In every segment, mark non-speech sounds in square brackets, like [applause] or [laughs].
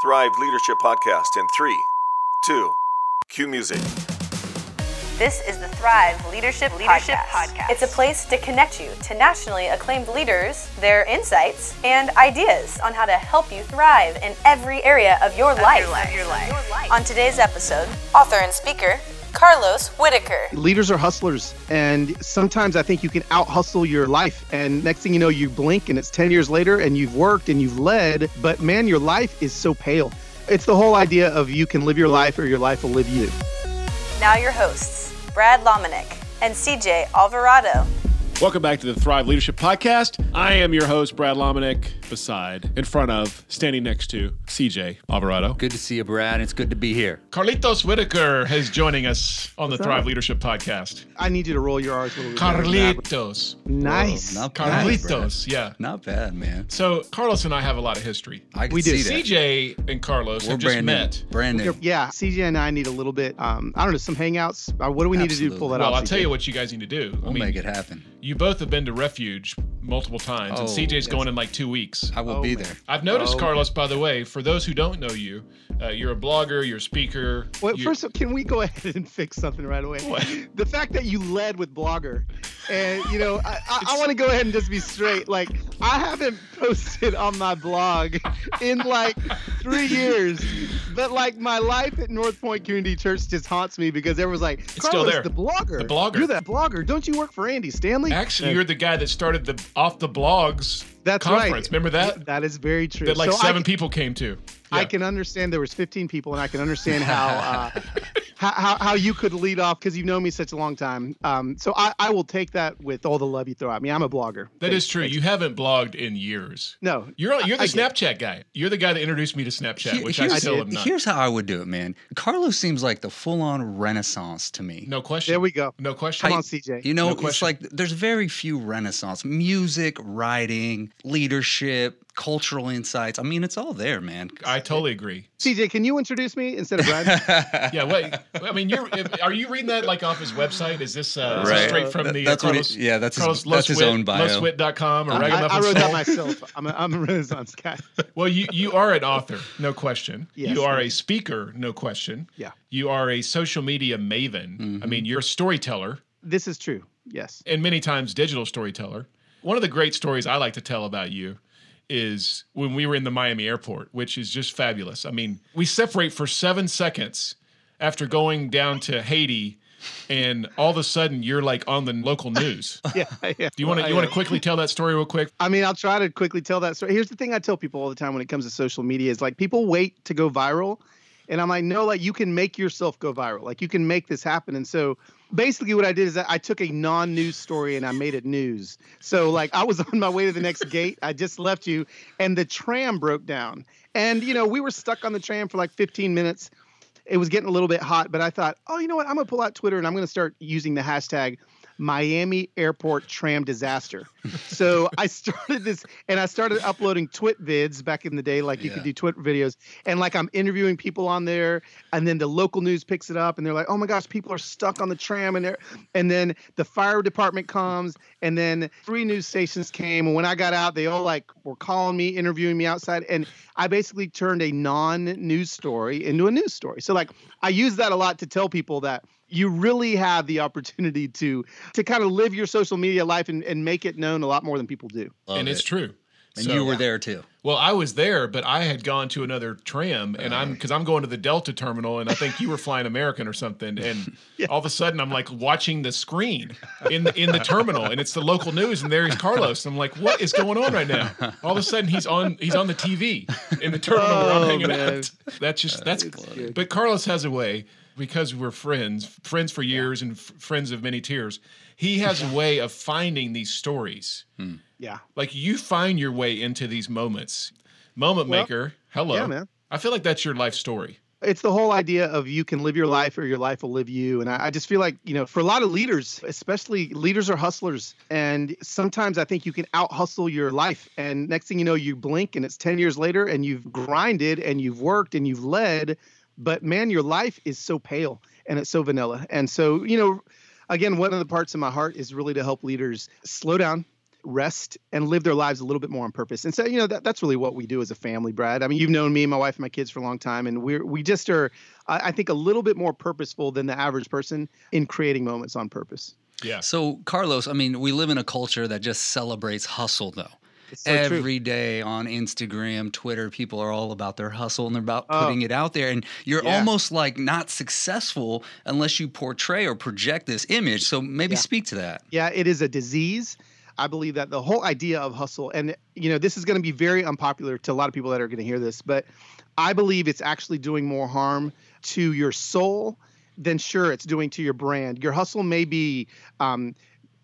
Thrive Leadership Podcast in three, two, cue music. This is the Thrive Leadership, Leadership Podcast. Podcast. It's a place to connect you to nationally acclaimed leaders, their insights, and ideas on how to help you thrive in every area of your life. your life. Of your life. On today's episode, author and speaker Carlos Whittaker. leaders are hustlers and sometimes i think you can out hustle your life and next thing you know you blink and it's 10 years later and you've worked and you've led but man your life is so pale it's the whole idea of you can live your life or your life will live you Now your hosts, Brad Lomenick and CJ Alvarado. Welcome back to the Thrive Leadership Podcast. I am your host, Brad Lomenick, beside, in front of, standing next to CJ Alvarado. Good to see you, Brad. It's good to be here. Carlitos Whittaker is joining us on the What's Thrive up? Leadership Podcast. i need you to roll your r's a little bit. Carlitos. nice Whoa, not bad, Carlitos, Brad. yeah. Not bad, man. So Carlos and I have a lot of history. I can We do. see that. CJ and Carlos We're have just brand met. new. Brand new. yeah cj and i need a little bit um i don't know some hangouts uh, what do we need to do to pull that Well, off I'll tell you what you guys need to do. We'll mean, make it happen. you both have been to Refuge multiple times, and Oh, CJ's yes. going in like two weeks. I will Oh, be man. there. I've noticed, Oh, okay. Carlos, by the way, for those who don't know you, uh, you're a blogger, you're a speaker. Well, you- first, can we go [laughs] ahead and fix something right away? What? The fact that you led with Blogger, and you know, I, I, I want to go ahead and just be straight. Like, I haven't posted on my blog in like three years, but like my life at North Point Community Church just haunts me because everyone's like, It's still "Carlos, there. the blogger, The blogger. you're that blogger. Don't you work for Andy Stanley?" Actually, Uh, you're the guy that started the off the blogs that's conference. right. Remember that? That is very true. That like So seven can- people came to. I can understand there was 15 people, and I can understand how [laughs] uh, how, how how you could lead off because you've known me such a long time. Um, so I, I will take that with all the love you throw at me. I'm a blogger. That Thanks- is true. thanks. You haven't blogged in years. no, You're you're the I- I Snapchat guy. You're the guy that introduced me to Snapchat, Here- which I still did. am not. here's how I would do it, man. Carlos seems like the full-on renaissance to me. No question. There we go. No question. Come on, CJ. You know, No it's question. like there's very few renaissance. Music, writing, leadership, cultural insights. I mean, it's all there, man. I totally agree. CJ, can you introduce me instead of Brad? [laughs] Yeah, wait. I mean, you're if- are you reading that like off his website? Is this, uh, is this straight from That- the that's uh, what he- yeah, that's his- Carlos that's his own bio. Loswhit.com or I, I Ragamuffin wrote that myself. I'm a, I'm a Renaissance guy. [laughs] Well, you you are an author, no question. Yes, you are a speaker, no question. Yeah. You are a social media maven. I Mm-hmm. mean, you're a storyteller. This is true. Yes. and many times digital storyteller. One of the great stories I like to tell about you is when we were in the Miami airport, which is just fabulous. I mean, we separate for seven seconds after going down to Haiti, and all of a sudden you're like on the local news. [laughs] Yeah. yeah. Do you want to you want to uh, quickly tell that story real quick? I mean, I'll try to quickly tell that story. Here's the thing I tell people all the time when it comes to social media is like people wait to go viral. And I'm like, no, like you can make yourself go viral. Like you can make this happen. And so basically what I did is I took a non-news story and I made it news. So like I was [laughs] on my way to the next gate. I just left you and the tram broke down. And you know, we were stuck on the tram for like 15 minutes. It was getting a little bit hot, but I thought, oh, you know what? I'm gonna pull out Twitter and I'm gonna start using the hashtag Miami Airport Tram Disaster. So I started this and I started uploading twit vids back in the day, like you could do twit videos. And like I'm interviewing people on there, and then the local news picks it up and they're like, oh my gosh, people are stuck on the tram and and then the fire department comes, and then three news stations came. And when I got out, they all like were calling me, interviewing me outside. And I basically turned a non-news story into a news story. So like I use that a lot to tell people that you really have the opportunity to to kind of live your social media life and, and make it known a lot more than people do. Love and it's true. And So- you were there too. Well, I was there, but I had gone to another tram, and I'm because I'm going to the Delta terminal, and I think you were flying American or something, and [laughs] all of a sudden I'm like watching the screen in the, in the terminal, and it's the local news, and there's Carlos. I'm like, what is going on right now? All of a sudden he's on he's on the TV in the terminal where I'm Oh, hanging man. out. That's just that's. good. But Carlos has a way because we're friends, friends for years, and f- friends of many tears. He has a way of finding these stories. Hmm. Yeah. Like you find your way into these moments. Moment Well, maker, hello. yeah, man. I feel like that's your life story. it's the whole idea of you can live your life or your life will live you. And I, I just feel like, you know, for a lot of leaders, especially leaders are hustlers. And sometimes I think you can out hustle your life. And next thing you know, you blink and it's 10 years later and you've grinded and you've worked and you've led. But man, your life is so pale and it's so vanilla. And so, you know, again, one of the parts of my heart is really to help leaders slow down, rest and live their lives a little bit more on purpose. And so, you know, that, that's really what we do as a family, Brad. I mean, you've known me, my wife, and my kids for a long time, and we're we just are, I, I think, a little bit more purposeful than the average person in creating moments on purpose. Yeah. So, Carlos, I mean, we live in a culture that just celebrates hustle, though. So. Every day on Instagram, Twitter, people are all about their hustle and they're about Oh. putting it out there. And you're Yeah. almost like not successful unless you portray or project this image. So maybe Yeah. speak to that. Yeah, it is a disease. I believe that the whole idea of hustle, and you know, this is going to be very unpopular to a lot of people that are going to hear this, but I believe it's actually doing more harm to your soul than sure it's doing to your brand. Your hustle may be um,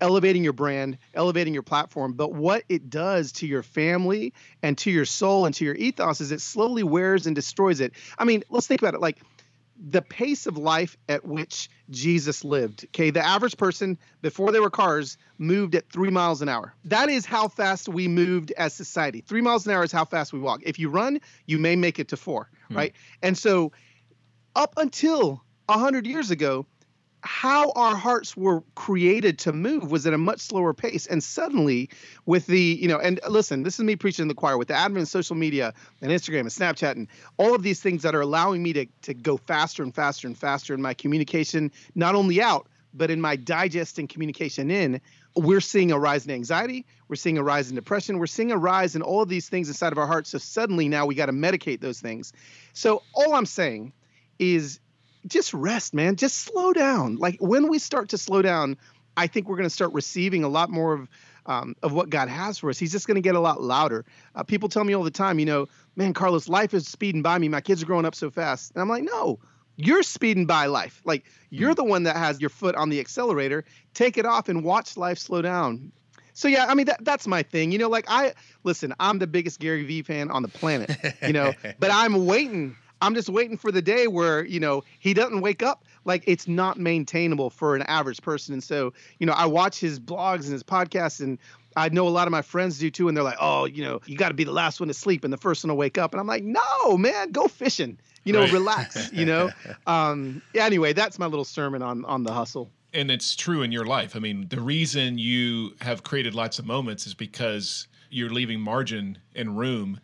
elevating your brand, elevating your platform, but what it does to your family and to your soul and to your ethos is it slowly wears and destroys it. I mean, let's think about it like the pace of life at which Jesus lived. Okay, the average person before there were cars moved at three miles an hour. That is how fast we moved as society. Three miles an hour is how fast we walk. If you run, you may make it to four, hmm. right? And so, up until a hundred years ago, how our hearts were created to move was at a much slower pace. And suddenly with the you know and listen this is me preaching in the choir with the advent of social media and instagram and snapchat and all of these things that are allowing me to, to go faster and faster and faster in my communication not only out but in my digest and communication in we're seeing a rise in anxiety. We're seeing a rise in depression. We're seeing a rise in all of these things inside of our hearts. So suddenly now we got to medicate those things. So all i'm saying is just rest, man. Just slow down. Like when we start to slow down, I think we're going to start receiving a lot more of um, of what God has for us. He's just going to get a lot louder. Uh, people tell me all the time, you know, man, Carlos, life is speeding by me. My kids are growing up so fast, and I'm like, no. You're speeding by life. Like you're the one that has your foot on the accelerator. Take it off and watch life slow down. So yeah, I mean that that's my thing. You know, like I listen, I'm the biggest Gary Vee fan on the planet, you know, [laughs] but I'm waiting. I'm just waiting for the day where, you know, he doesn't wake up. Like it's not maintainable for an average person. And so, you know, I watch his blogs and his podcasts and I know a lot of my friends do too, and they're like, "Oh, you know, you got to be the last one to sleep and the first one to wake up." And I'm like, "No, man, go fishing. You know, Right. relax. You know." [laughs] um, yeah, anyway, that's my little sermon on on the hustle. and it's true in your life. I mean, the reason you have created lots of moments is because you're leaving margin and room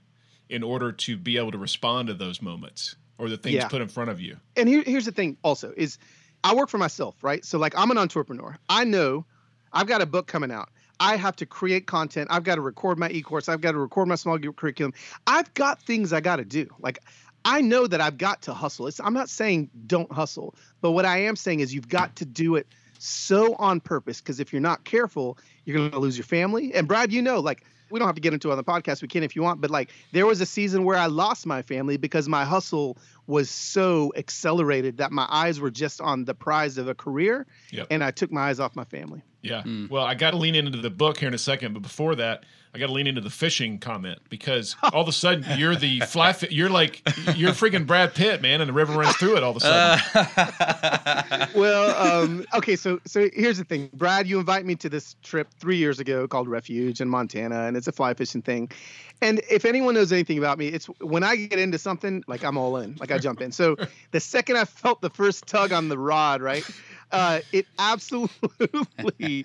in order to be able to respond to those moments or the things Yeah. put in front of you. and here, here's the thing also is i work for myself right? So like i'm an entrepreneur. I know i've got a book coming out. I have to create content. I've got to record my e-course. I've got to record my small group curriculum. I've got things i got to do. Like i know that i've got to hustle. It's, i'm not saying don't hustle but what i am saying is you've got to do it so on purpose because if you're not careful you're going to lose your family. And brad you know like we don't have to get into it on the podcast we can if you want but like there was a season where i lost my family because my hustle was so accelerated that my eyes were just on the prize of a career Yep. and i took my eyes off my family Yeah. Hmm. Well, I got to lean into the book here in a second, but before that, I got to lean into the fishing comment because [laughs] all of a sudden you're the fly. Fi- you're like you're freaking Brad Pitt, man, and the river runs through it all of a sudden. [laughs] well um, okay so so here's the thing brad you invite me to this trip three years ago called refuge in montana and it's a fly fishing thing and if anyone knows anything about me it's when i get into something like i'm all in like i jump in so the second i felt the first tug on the rod right uh, it absolutely [laughs]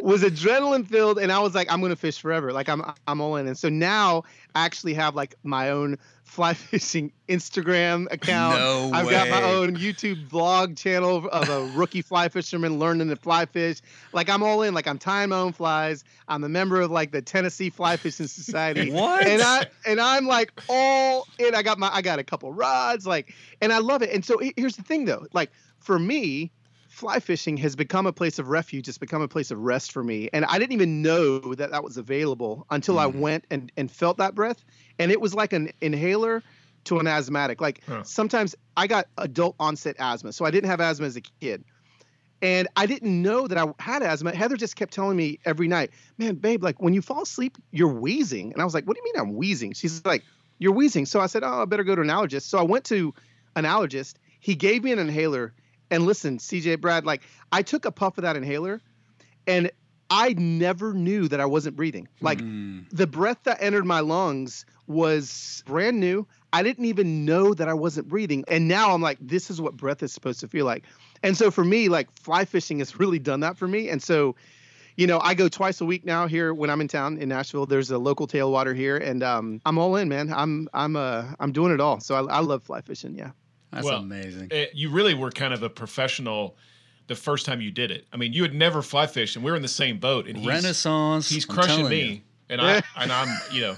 was adrenaline filled and i was like i'm gonna fish forever. Like i'm i'm all in. And so now i actually have like my own fly [laughs] fishing instagram account. No i've got my own youtube vlog channel of a rookie fly fisherman learning to fly fish. Like i'm all in. Like i'm tying my own flies. I'm a member of like the tennessee fly fishing society. [laughs] What? and i and i'm like all in. I got my i got a couple rods like and i love it. And so here's the thing though. Like for me fly fishing has become a place of refuge. It's become a place of rest for me. And I didn't even know that that was available until I mm-hmm. went and, and felt that breath. And it was like an inhaler to an asthmatic. Like Huh. sometimes I got adult onset asthma. So I didn't have asthma as a kid. And I didn't know that I had asthma. Heather just kept telling me every night, man, babe, like when you fall asleep, you're wheezing. And I was like, what do you mean I'm wheezing? She's like, you're wheezing. So I said, oh, I better go to an allergist. So I went to an allergist. He gave me an inhaler. And listen, CJ Brad, like I took a puff of that inhaler and I never knew that I wasn't breathing. Like Mm. the breath that entered my lungs was brand new. I didn't even know that I wasn't breathing. And now I'm like, this is what breath is supposed to feel like. And so for me, like fly fishing has [laughs] really done that for me. And so, you know, I go twice a week now here when I'm in town in Nashville. There's a local tailwater here, and um, I'm all in, man. I'm I'm uh I'm doing it all. So I, I love fly fishing. Yeah. That's Well, amazing. eh, you really were kind of a professional the first time you did it. I mean, you had never fly fished, and we were in the same boat. And he's, Renaissance. he's I'm crushing me, you. and I [laughs] and I'm you know,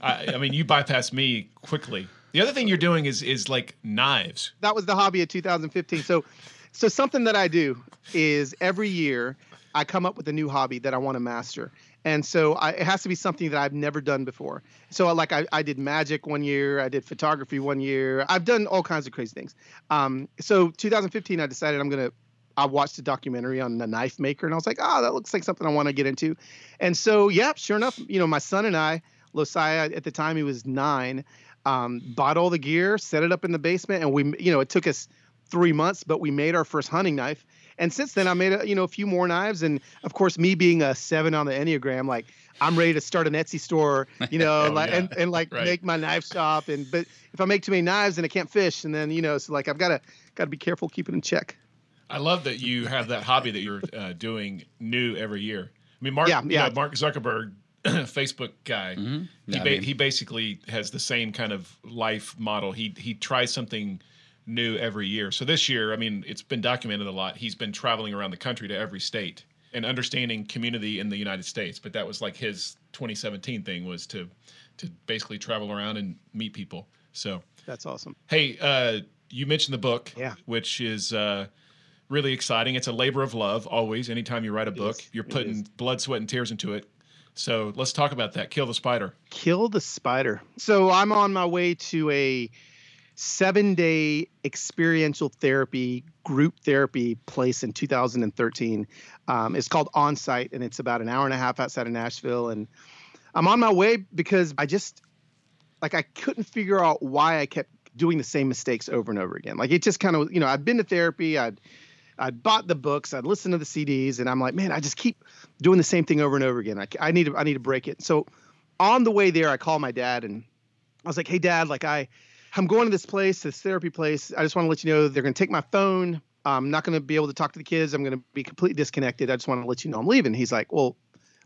I, I mean, you bypassed me quickly. The other thing you're doing is is like knives. that was the hobby of 2015. So, so something that I do is every year I come up with a new hobby that I want to master, and so I, it has to be something that I've never done before. So, like I, I did magic one year, I did photography one year, I've done all kinds of crazy things. Um, so 2015, I decided I'm gonna. I watched a documentary on the knife maker, and I was like, oh, that looks like something I want to get into. And so, yeah, sure enough, you know, my son and I, Losiah, at the time he was nine, um, bought all the gear, set it up in the basement, and we, you know, it took us three months, but we made our first hunting knife. And since then, I made a, you know a few more knives, and of course, me being a seven on the enneagram, like I'm ready to start an Etsy store, you know, [laughs] Oh, like yeah. and, and like Right. make my knife shop. And but if I make too many knives, and I can't fish, and then you know, so like I've got to got to be careful keeping in check. I love that you have that hobby that you're uh, doing new every year. I mean, Mark, Yeah, you know, Mark Zuckerberg, [clears throat] Facebook guy, he, Mm-hmm. Yeah, I ba- mean- he basically has the same kind of life model. He he tries something new every year. So this year, I mean, it's been documented a lot. He's been traveling around the country to every state and understanding community in the United States. But that was like his 2017 thing was to to basically travel around and meet people. So That's awesome. Hey, uh, you mentioned the book, Yeah. which is uh, really exciting. It's a labor of love, always. Anytime you write a book, is. you're putting blood, sweat, and tears into it. So let's talk about that. Kill the spider. Kill the spider. So I'm on my way to a seven day experiential therapy, group therapy place in 2013. Um, it's called Onsite, and it's about an hour and a half outside of Nashville. And I'm on my way because I just, like, I couldn't figure out why I kept doing the same mistakes over and over again. Like, it just kind of, you know, I'd been to therapy, I'd, I'd bought the books, I'd listened to the CDs, and I'm like, man, I just keep doing the same thing over and over again. I, I need to, I need to break it. So on the way there, I called my dad and I was like, hey, dad, like I, I'm going to this place, this therapy place. I just want to let you know they're going to take my phone. I'm not going to be able to talk to the kids. I'm going to be completely disconnected. I just want to let you know I'm leaving. He's like, well,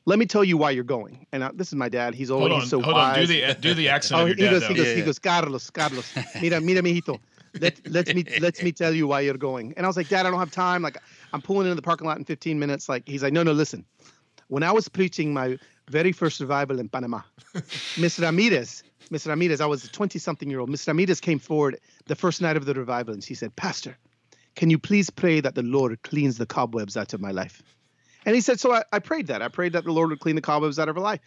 let me tell you why you're going. And I, this is my dad. He's old. Hold on, he's so hold wise. on. Do the do the [laughs] accent Oh, of he your dad. goes, though. he goes, Yeah, he goes, Carlos, Carlos, mira, mira, mijito. Let, let me, [laughs] let me tell you why you're going. And I was like, Dad, I don't have time. Like, I'm pulling into the parking lot in 15 minutes. Like, he's like, no, no, listen. When I was preaching my very first revival in Panama, [laughs] Miss Ramirez, Miss Ramirez, I was a 20 something year old. Miss Ramirez came forward the first night of the revival and she said, Pastor, can you please pray that the Lord cleans the cobwebs out of my life? And he said, so I, I prayed that. I prayed that the Lord would clean the cobwebs out of her life.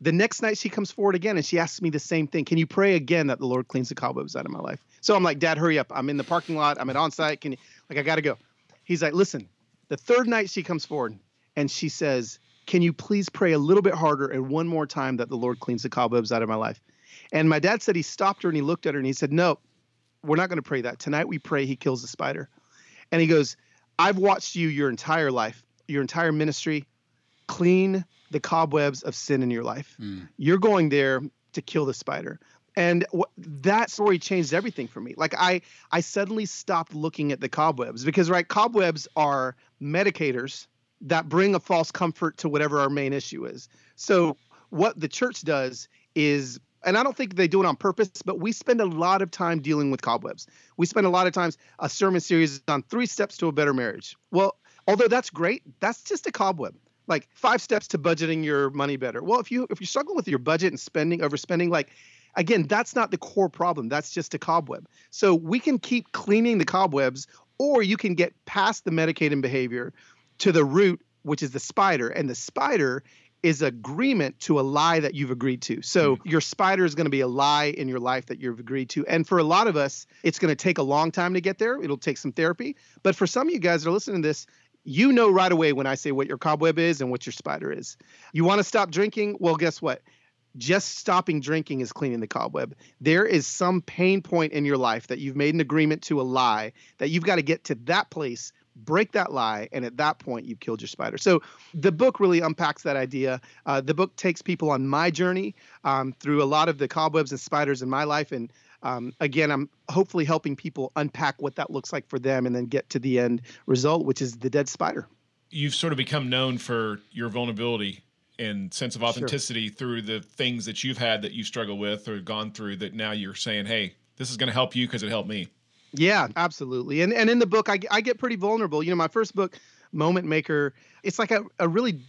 The next night she comes forward again and she asks me the same thing. Can you pray again that the Lord cleans the cobwebs out of my life? So I'm like, Dad, hurry up. I'm in the parking lot. I'm at onsite. Can you like I gotta go. He's like, listen, the third night she comes forward and she says, Can you please pray a little bit harder and one more time that the Lord cleans the cobwebs out of my life? And my dad said he stopped her and he looked at her and he said, No, we're not gonna pray that. Tonight we pray he kills the spider. And he goes, I've watched you your entire life, your entire ministry, clean the cobwebs of sin in your life. Mm. You're going there to kill the spider. And that story changed everything for me. Like I, I suddenly stopped looking at the cobwebs because right, cobwebs are medicators that bring a false comfort to whatever our main issue is. So what the church does is and I don't think they do it on purpose, but we spend a lot of time dealing with cobwebs. We spend a lot of times a sermon series on three steps to a better marriage. Well, although that's great, that's just a cobweb. Like five steps to budgeting your money better. Well, if you if you're struggling with your budget and spending overspending, like again, that's not the core problem. That's just a cobweb. So we can keep cleaning the cobwebs, or you can get past the medicating behavior to the root, which is the spider. And the spider is agreement to a lie that you've agreed to. So hmm. your spider is going to be a lie in your life that you've agreed to. And for a lot of us, it's going to take a long time to get there. It'll take some therapy. But for some of you guys that are listening to this, you know right away when I say what your cobweb is and what your spider is. You want to stop drinking? Well, guess what? Just stopping drinking is cleaning the cobweb. There is some pain point in your life that you've made an agreement to a lie that you've got to get to that place, break that lie, and at that point you've killed your spider. So the book really unpacks that idea. Uh, the book takes people on my journey um, through a lot of the cobwebs and spiders in my life, and um, again, I'm hopefully helping people unpack what that looks like for them, and then get to the end result, which is the dead spider. you've sort of become known for your vulnerability and sense of authenticity through the things that you've had that you struggle with or gone through that now you're saying, hey, this is going to help you because it helped me. Yeah, absolutely. And and in the book, I, I get pretty vulnerable. You know, my first book, Moment Maker, it's like a, a really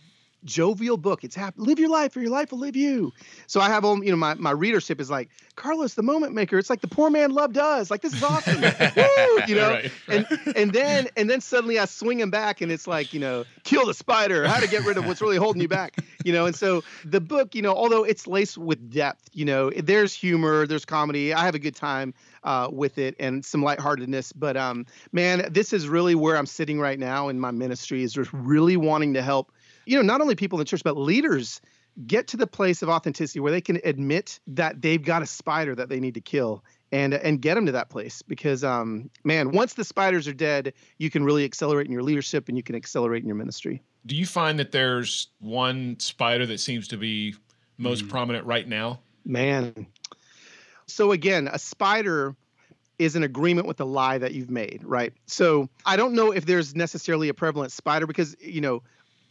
jovial book. It's happy, live your life or your life will live you. So I have all, you know, my, my readership is like, Carlos, the moment maker. It's like the poor man Love Does. Like, this is awesome. [laughs] Woo! You know, Right, and, and then, and then suddenly I swing him back and it's like, you know, kill the spider, how to get rid of what's really holding you back, you know? And so the book, you know, although it's laced with depth, you know, there's humor, there's comedy. I have a good time uh, with it and some lightheartedness. But um, man, this is really where I'm sitting right now in my ministry is just really wanting to help, you know, not only people in the church, but leaders get to the place of authenticity where they can admit that they've got a spider that they need to kill and and get them to that place because um man once the spiders are dead you can really accelerate in your leadership and you can accelerate in your ministry Do you find that there's one spider that seems to be most prominent right now? Man. So again, a spider is an agreement with the lie that you've made, right? So I don't know if there's necessarily a prevalent spider because you know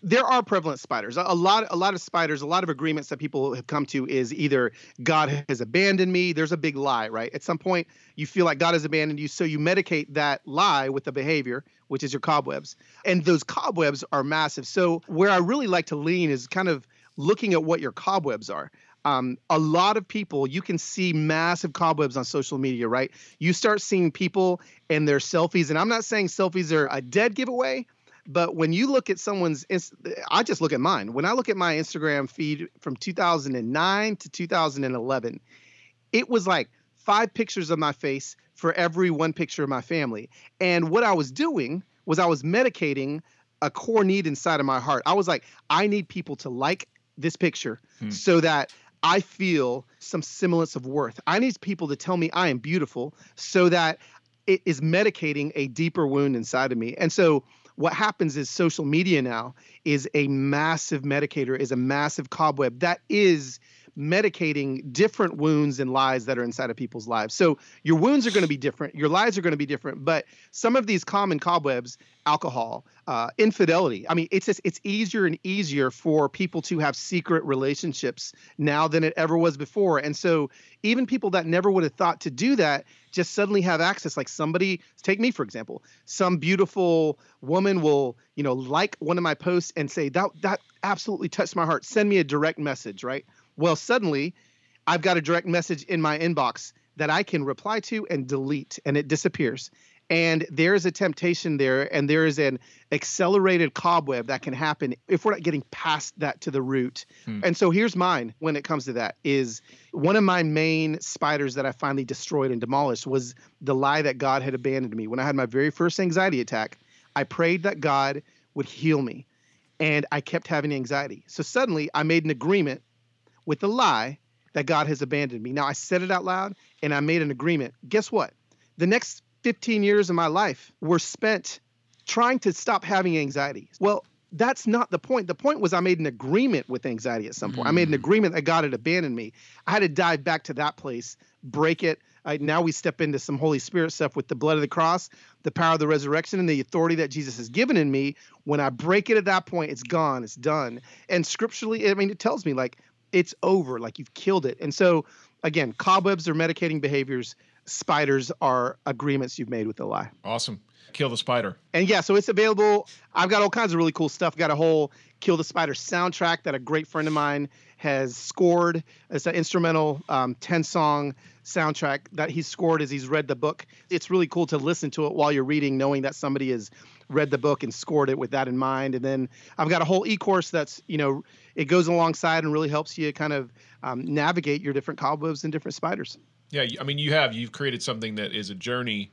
there are prevalent spiders. A lot, a lot of spiders, a lot of agreements that people have come to is either God has abandoned me. There's a big lie, right? At some point, you feel like God has abandoned you, so you medicate that lie with the behavior, which is your cobwebs, and those cobwebs are massive. So where I really like to lean is kind of looking at what your cobwebs are. Um, a lot of people, you can see massive cobwebs on social media, right? You start seeing people and their selfies, and I'm not saying selfies are a dead giveaway, but when you look at someone's, I just look at mine. When I look at my Instagram feed from 2009 to 2011, it was like five pictures of my face for every one picture of my family. And what I was doing was I was medicating a core need inside of my heart. I was like, I need people to like this picture Hmm. so that I feel some semblance of worth. I need people to tell me I am beautiful so that it is medicating a deeper wound inside of me. And so what happens is social media now is a massive medicator, is a massive cobweb that is medicating different wounds and lies that are inside of people's lives. So your wounds are going to be different, your lies are going to be different, but some of these common cobwebs, alcohol, uh, infidelity. I mean, it's just it's easier and easier for people to have secret relationships now than it ever was before. And so even people that never would have thought to do that just suddenly have access like somebody take me for example some beautiful woman will you know like one of my posts and say that that absolutely touched my heart send me a direct message right well suddenly i've got a direct message in my inbox that i can reply to and delete and it disappears. And there's a temptation there and there is an accelerated cobweb that can happen if we're not getting past that to the root. Hmm. and so here's mine when it comes to that is one of my main spiders that i finally destroyed and demolished was the lie that god had abandoned me. When i had my very first anxiety attack i prayed that god would heal me and i kept having anxiety. So suddenly i made an agreement with the lie that god has abandoned me now i said it out loud and i made an agreement guess what the next 15 years of my life were spent trying to stop having anxiety. Well, that's not the point. The point was I made an agreement with anxiety at some point. I made an hmm. agreement that God had abandoned me. I had to dive back to that place, break it. I, now we step into some Holy Spirit stuff with the blood of the cross, the power of the resurrection, and the authority that Jesus has given in me. When I break it at that point, it's gone, it's done. And scripturally, I mean, it tells me like it's over, like you've killed it. And so, again, cobwebs are medicating behaviors, spiders are agreements you've made with the lie. Awesome. Kill the spider. And yeah, so it's available. I've got all kinds of really cool stuff. Got a whole Kill the Spider soundtrack that a great friend of mine has scored. It's an instrumental um, 10 song soundtrack that he's scored as he's read the book. It's really cool to listen to it while you're reading, knowing that somebody has read the book and scored it with that in mind. And then I've got a whole e course that's, you know, it goes alongside and really helps you kind of um, navigate your different cobwebs and different spiders. Yeah, I mean, you have you've created something that is a journey.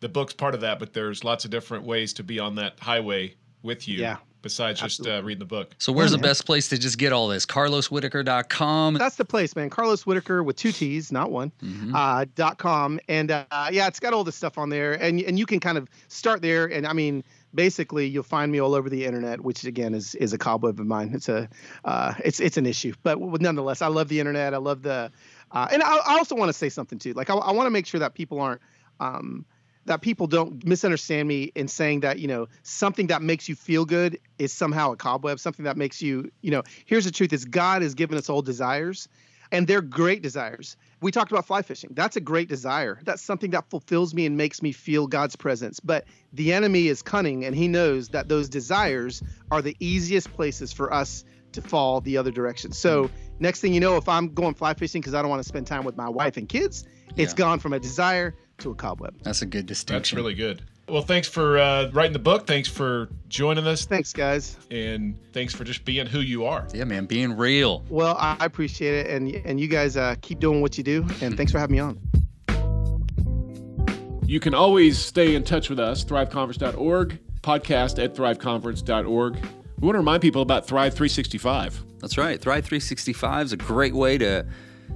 The book's part of that, but there's lots of different ways to be on that highway with you. Yeah, Besides just uh, reading the book. So where's the best place to just get all this? CarlosWhittaker.com. That's the place, man. Carlos Whittaker with two T's, not one. Mhm. uh, dot com and uh, yeah it's got all this stuff on there and and you can kind of start there and i mean basically you'll find me all over the internet which again is is a cobweb of mine it's a uh, it's it's an issue but nonetheless i love the internet i love the uh, and I, I also want to say something too like i, I want to make sure that people aren't um, that people don't misunderstand me in saying that you know something that makes you feel good is somehow a cobweb. Something that makes you you know here's the truth is god has given us all desires and they're great desires. We talked about fly fishing. That's a great desire. That's something that fulfills me and makes me feel god's presence. But the enemy is cunning and he knows that those desires are the easiest places for us to fall the other direction so next thing you know if i'm going fly fishing because i don't want to spend time with my wife and kids it's gone from a desire to a cobweb That's a good distinction. That's really good. Well, thanks for uh, writing the book. Thanks for joining us, thanks guys and thanks for just being who you are. Yeah, man, being real. Well, I appreciate it, and and you guys uh, keep doing what you do, and thanks for having me on. You can always stay in touch with us, thriveconference.org, podcast at thriveconference.org. We want to remind people about Thrive 365. That's right. Thrive 365 is a great way to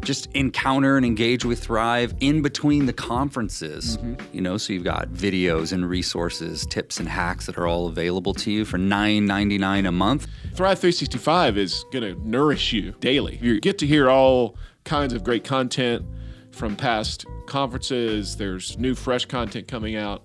just encounter and engage with Thrive in between the conferences. Mm-hmm. You know, so you've got videos and resources, tips and hacks that are all available to you for $9.99 a month. Thrive 365 is going to nourish you daily. You get to hear all kinds of great content from past conferences. There's new, fresh content coming out.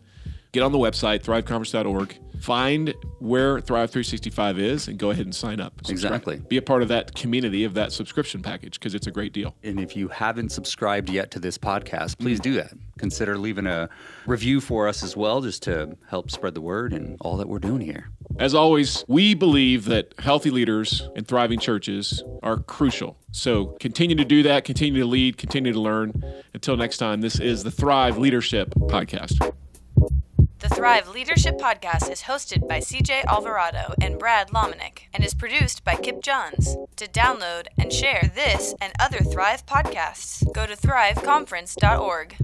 Get on the website, thriveconference.org. Find where Thrive 365 is and go ahead and sign up. Subscribe. Exactly. Be a part of that community of that subscription package because it's a great deal. And if you haven't subscribed yet to this podcast, please do that. Consider leaving a review for us as well, just to help spread the word and all that we're doing here. As always, we believe that healthy leaders and thriving churches are crucial. So continue to do that, continue to lead, continue to learn. Until next time, this is the Thrive Leadership Podcast. Thrive Leadership Podcast is hosted by CJ Alvarado and Brad Lomenick and is produced by Kip Johns. To download and share this and other Thrive podcasts, go to thriveconference.org.